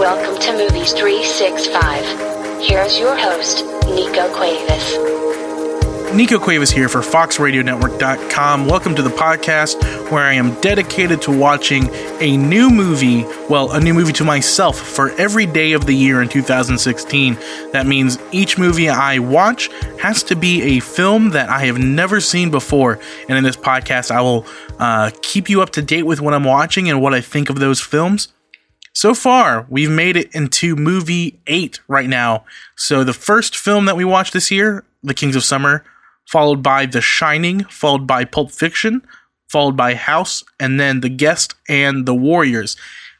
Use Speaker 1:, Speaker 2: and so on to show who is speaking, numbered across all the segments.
Speaker 1: Welcome to Movies 365. Here's your host, Nico Cuevas.
Speaker 2: Nico Cuevas here for FoxRadioNetwork.com. Welcome to the podcast where I am dedicated to watching a new movie, well, a new movie to myself for every day of the year in 2016. That means each movie I watch has to be a film that I have never seen before. And in this podcast, I will uh, keep you up to date with what I'm watching and what I think of those films. So far, we've made it into movie eight right now. So the first film that we watched this year, The Kings of Summer, followed by The Shining, followed by Pulp Fiction, followed by House, and then The Guest and The Warriors.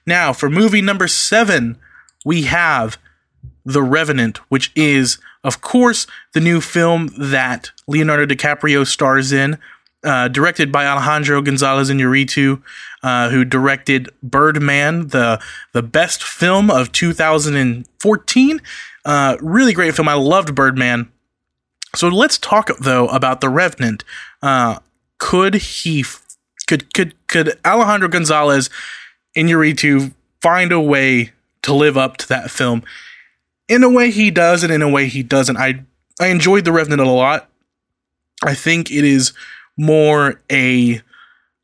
Speaker 2: Now, for movie number seven, we have The Revenant, which is, of course, the new film that Leonardo DiCaprio stars in, uh, directed by Alejandro Gonzalez Iñárritu, uh, who directed Birdman, the the best film of 2014. Uh, really great film. I loved Birdman. So let's talk though about the Revenant. Uh, could he? Could could could Alejandro Gonzalez Iñárritu find a way to live up to that film? In a way, he does, and in a way, he doesn't. I I enjoyed the Revenant a lot. I think it is more a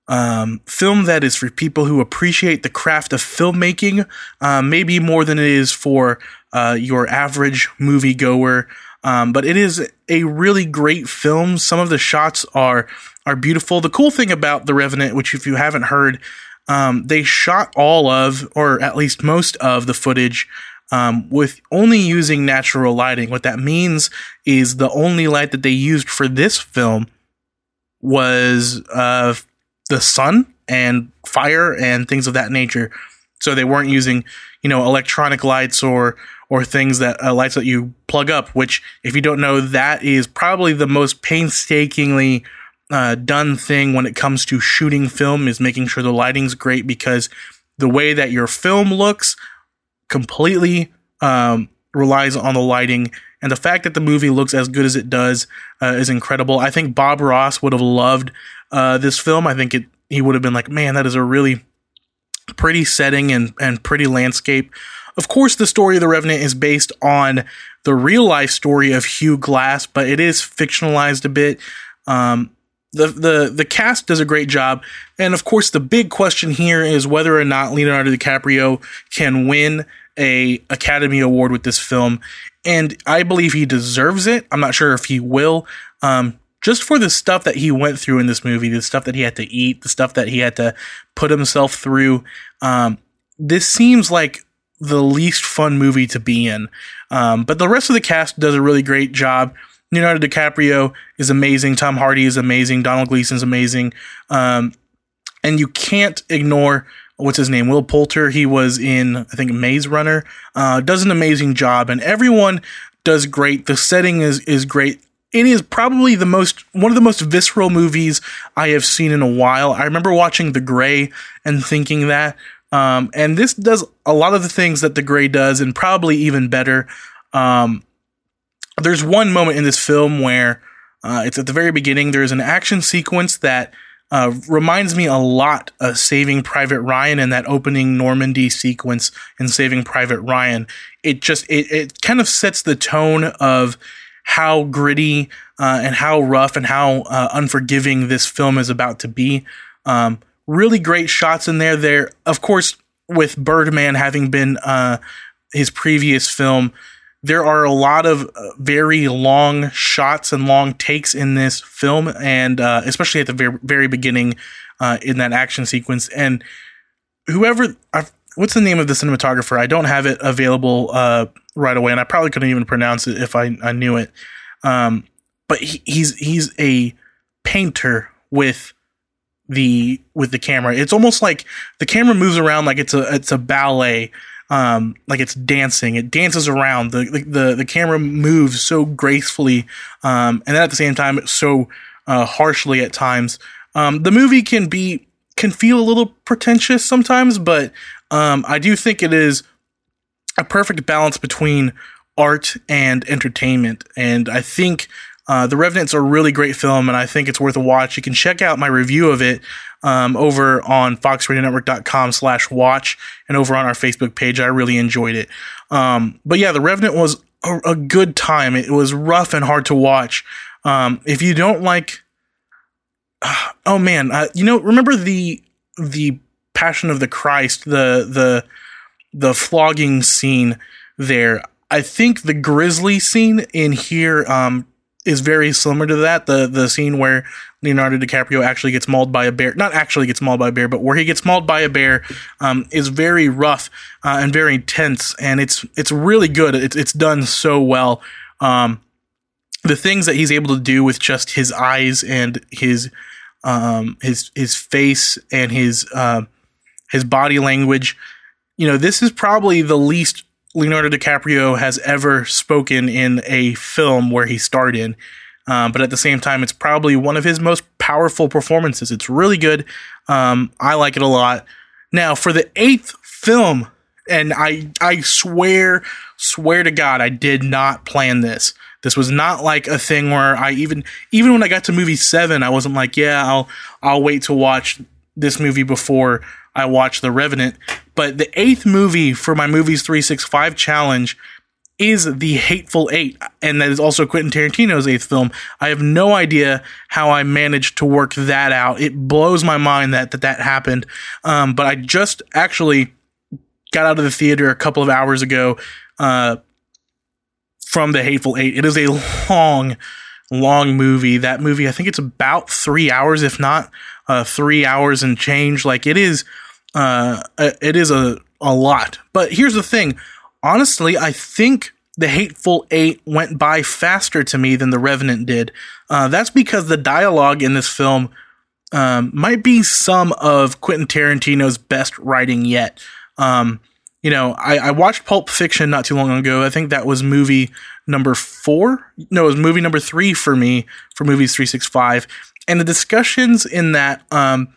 Speaker 2: um, film that is for people who appreciate the craft of filmmaking, uh, maybe more than it is for uh, your average moviegoer. Um, but it is a really great film. Some of the shots are are beautiful. The cool thing about The Revenant, which if you haven't heard, um, they shot all of, or at least most of, the footage um, with only using natural lighting. What that means is the only light that they used for this film was uh, the sun and fire and things of that nature. So they weren't using, you know, electronic lights or or things that uh, lights that you plug up. Which, if you don't know, that is probably the most painstakingly uh, done thing when it comes to shooting film is making sure the lighting's great because the way that your film looks completely um, relies on the lighting and the fact that the movie looks as good as it does uh, is incredible. I think Bob Ross would have loved uh, this film. I think it he would have been like, man, that is a really pretty setting and and pretty landscape. Of course, the story of the Revenant is based on the real life story of Hugh Glass, but it is fictionalized a bit. Um, the the the cast does a great job, and of course, the big question here is whether or not Leonardo DiCaprio can win a Academy Award with this film, and I believe he deserves it. I'm not sure if he will. Um, just for the stuff that he went through in this movie, the stuff that he had to eat, the stuff that he had to put himself through. Um, this seems like the least fun movie to be in. Um, but the rest of the cast does a really great job. Leonardo DiCaprio is amazing. Tom Hardy is amazing. Donald Gleeson's amazing. Um, and you can't ignore what's his name? Will Poulter. He was in, I think, Maze Runner. Uh, does an amazing job, and everyone does great. The setting is is great. It is probably the most one of the most visceral movies I have seen in a while. I remember watching The Grey and thinking that. Um, and this does a lot of the things that The Grey does, and probably even better. Um, there's one moment in this film where uh, it's at the very beginning. There's an action sequence that uh, reminds me a lot of Saving Private Ryan and that opening Normandy sequence in Saving Private Ryan. It just it, it kind of sets the tone of how gritty uh, and how rough and how uh, unforgiving this film is about to be. Um, really great shots in there. There, of course, with Birdman having been uh, his previous film there are a lot of uh, very long shots and long takes in this film, and uh, especially at the very, very beginning uh, in that action sequence. And whoever, I've, what's the name of the cinematographer? I don't have it available uh, right away, and I probably couldn't even pronounce it if I, I knew it. Um, but he, he's he's a painter with the with the camera. It's almost like the camera moves around like it's a it's a ballet um, like it's dancing. It dances around. The the the camera moves so gracefully, um, and then at the same time, so uh, harshly at times. Um, the movie can be can feel a little pretentious sometimes, but um, I do think it is a perfect balance between art and entertainment. And I think Uh, the Revenant's a really great film, and I think it's worth a watch. You can check out my review of it um, over on foxradionetwork.com slash watch and over on our Facebook page. I really enjoyed it. Um, but yeah, The Revenant was a, a, good time. It was rough and hard to watch. Um, if you don't like, oh man, uh, you know, remember the the Passion of the Christ, the the the flogging scene there. I think the grizzly scene in here um, is very similar to that. The the scene where Leonardo DiCaprio actually gets mauled by a bear, not actually gets mauled by a bear, but where he gets mauled by a bear, um, is very rough uh, and very tense, and it's it's really good. It's it's done so well. Um, the things that he's able to do with just his eyes and his um, his his face and his uh, his body language. You know, this is probably the least Leonardo DiCaprio has ever spoken in a film where he starred in. Um, but at the same time, it's probably one of his most powerful performances. It's really good. Um, I like it a lot. Now, for the eighth film, and I I swear swear to God, I did not plan this. This was not like a thing where I even even when I got to movie seven, I wasn't like, yeah, I'll I'll wait to watch this movie before I watch The Revenant. But the eighth movie for my Movies 365 challenge is The Hateful Eight, and that is also Quentin Tarantino's eighth film. I have no idea how I managed to work that out. It blows my mind that that, that happened. Um, but I just actually got out of the theater a couple of hours ago uh, from The Hateful Eight. It is a long, long movie. That movie, I think it's about three hours, if not uh, three hours and change. Like it is uh, it is a, a lot. But here's the thing honestly, I think the Hateful Eight went by faster to me than The Revenant did. Uh, that's because the dialogue in this film um, might be some of Quentin Tarantino's best writing yet. Um, you know, I, I, watched Pulp Fiction not too long ago. I think that was movie number four. No, it was movie number three for me for Movies 365. And the discussions in that um,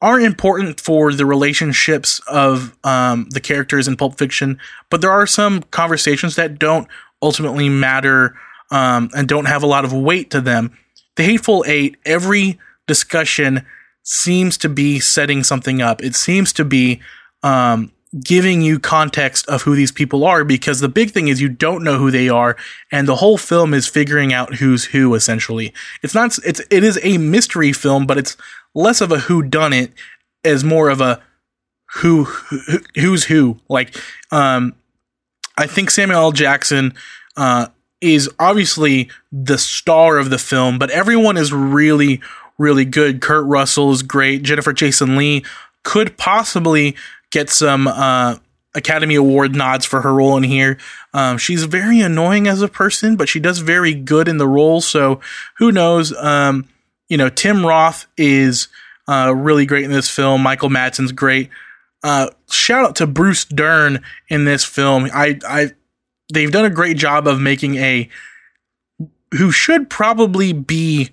Speaker 2: are important for the relationships of um, the characters in Pulp Fiction, but there are some conversations that don't ultimately matter um, and don't have a lot of weight to them. The Hateful Eight, every discussion seems to be setting something up. It seems to be um, giving you context of who these people are because the big thing is you don't know who they are and the whole film is figuring out who's who essentially it's not it's it is a mystery film but it's less of a who done it as more of a who, who who's who. Like, um, I think Samuel L. Jackson uh, is obviously the star of the film, but everyone is really really good. Kurt Russell is great. Jennifer Jason Lee could possibly get some uh, Academy Award nods for her role in here. Um, she's very annoying as a person, but she does very good in the role. So who knows? Um, you know, Tim Roth is uh, really great in this film. Michael Madsen's great. Uh, shout out to Bruce Dern in this film. I, I, they've done a great job of making a who should probably be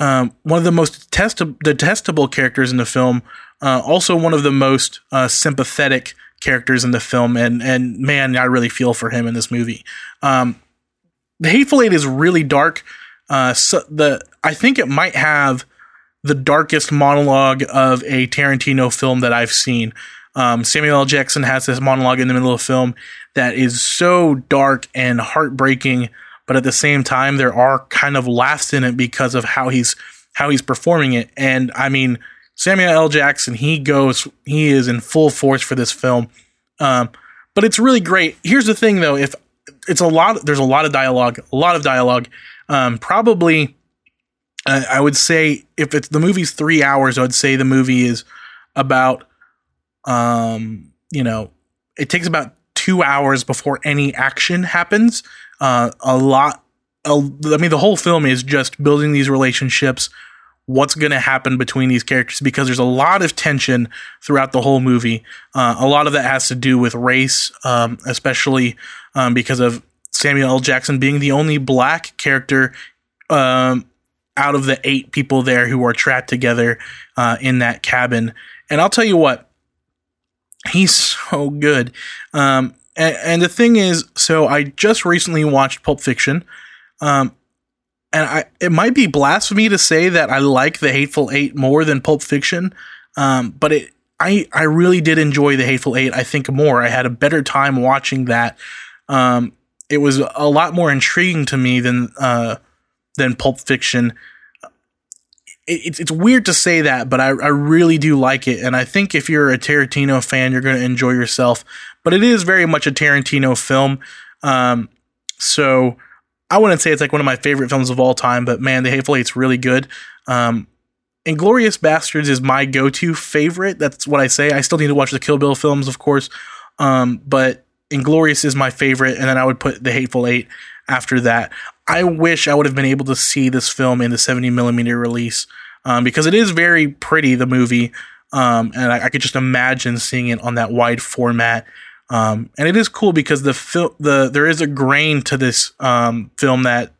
Speaker 2: um, one of the most detest- detestable characters in the film. Uh, also, one of the most uh, sympathetic characters in the film, and and man, I really feel for him in this movie. Um, the Hateful Eight is really dark. Uh, so the I think it might have the darkest monologue of a Tarantino film that I've seen. Um, Samuel L. Jackson has this monologue in the middle of the film that is so dark and heartbreaking, but at the same time, there are kind of laughs in it because of how he's how he's performing it. And I mean, Samuel L. Jackson, he goes, he is in full force for this film. Um, but it's really great. Here's the thing, though: if it's a lot, there's a lot of dialogue, a lot of dialogue. Um, probably, uh, I would say if it's the movie's three hours, I would say the movie is about, um, you know, it takes about two hours before any action happens. Uh, a lot. I mean, the whole film is just building these relationships. What's going to happen between these characters? Because there's a lot of tension throughout the whole movie. Uh, a lot of that has to do with race, um, especially um, because of Samuel L. Jackson being the only black character um, out of the eight people there who are trapped together uh, in that cabin. And I'll tell you what, he's so good. Um, and, and, the thing is, so I just recently watched Pulp Fiction. Um, and I it might be blasphemy to say that I like The Hateful Eight more than Pulp Fiction, um, but it I I really did enjoy The Hateful Eight. I think more. I had a better time watching that. Um, it was a lot more intriguing to me than uh, than Pulp Fiction. It's it's weird to say that, but I, I really do like it, and I think if you're a Tarantino fan, you're going to enjoy yourself. But it is very much a Tarantino film, um, so I wouldn't say it's like one of my favorite films of all time. But man, The Hateful Eight's really good. Um, Inglourious Basterds is my go-to favorite. That's what I say. I still need to watch the Kill Bill films, of course, um, but Inglourious is my favorite, and then I would put The Hateful Eight after that. I wish I would have been able to see this film in the 70 millimeter release um, because it is very pretty, the movie, um, and I, I, could just imagine seeing it on that wide format. Um, and it is cool because the film, the there is a grain to this um, film that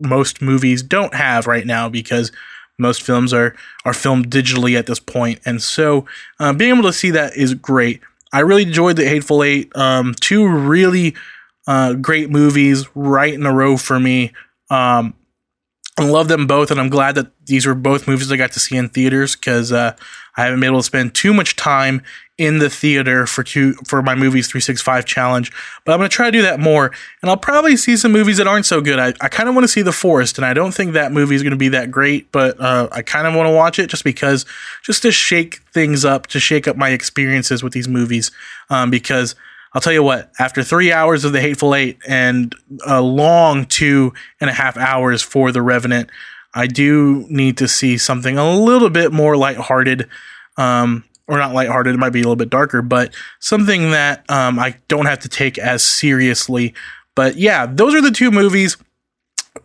Speaker 2: most movies don't have right now because most films are are filmed digitally at this point, and so uh, being able to see that is great. I really enjoyed the Hateful Eight. Um, two really uh, great movies right in a row for me. Um, I love them both, and I'm glad that these were both movies I got to see in theaters because uh, I haven't been able to spend too much time in the theater for two for my movies 365 challenge. But I'm going to try to do that more, and I'll probably see some movies that aren't so good. I, I kind of want to see The Forest, and I don't think that movie is going to be that great, but uh, I kind of want to watch it just because, just to shake things up, to shake up my experiences with these movies, um, because I'll tell you what, after three hours of The Hateful Eight and a long two and a half hours for The Revenant, I do need to see something a little bit more lighthearted. Um, or not lighthearted, it might be a little bit darker, but something that um, I don't have to take as seriously. But yeah, those are the two movies.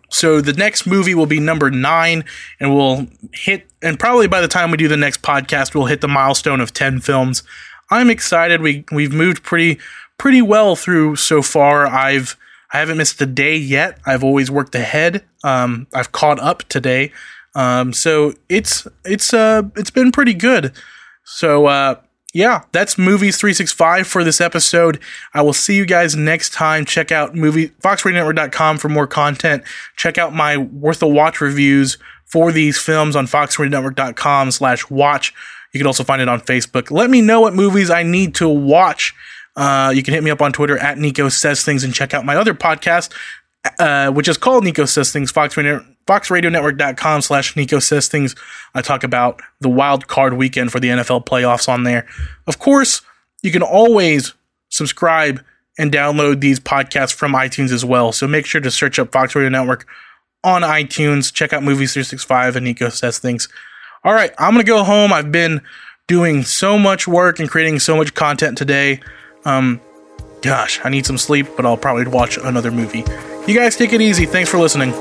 Speaker 2: So the next movie will be number nine, and we'll hit, and probably by the time we do the next podcast, we'll hit the milestone of 10 films. I'm excited. We we've moved pretty pretty well through so far. I've I haven't missed a day yet. I've always worked ahead. Um, I've caught up today. Um, so it's it's uh it's been pretty good. So uh yeah, that's movies 365 for this episode. I will see you guys next time. Check out movie foxradionetwork.com for more content. Check out my worth a watch reviews for these films on foxradionetwork.com slash watch you can also find it on Facebook. Let me know what movies I need to watch. Uh, you can hit me up on Twitter at Nico Says Things and check out my other podcast, uh, which is called Nico Says Things, Fox Radio, foxradionetwork.com slash Nico Says Things. I talk about the wild card weekend for the NFL playoffs on there. Of course, you can always subscribe and download these podcasts from iTunes as well. So make sure to search up Fox Radio Network on iTunes. Check out Movies 365 and Nico Says Things all right, I'm going to go home. I've been doing so much work and creating so much content today. Um, gosh, I need some sleep, but I'll probably watch another movie. You guys take it easy. Thanks for listening.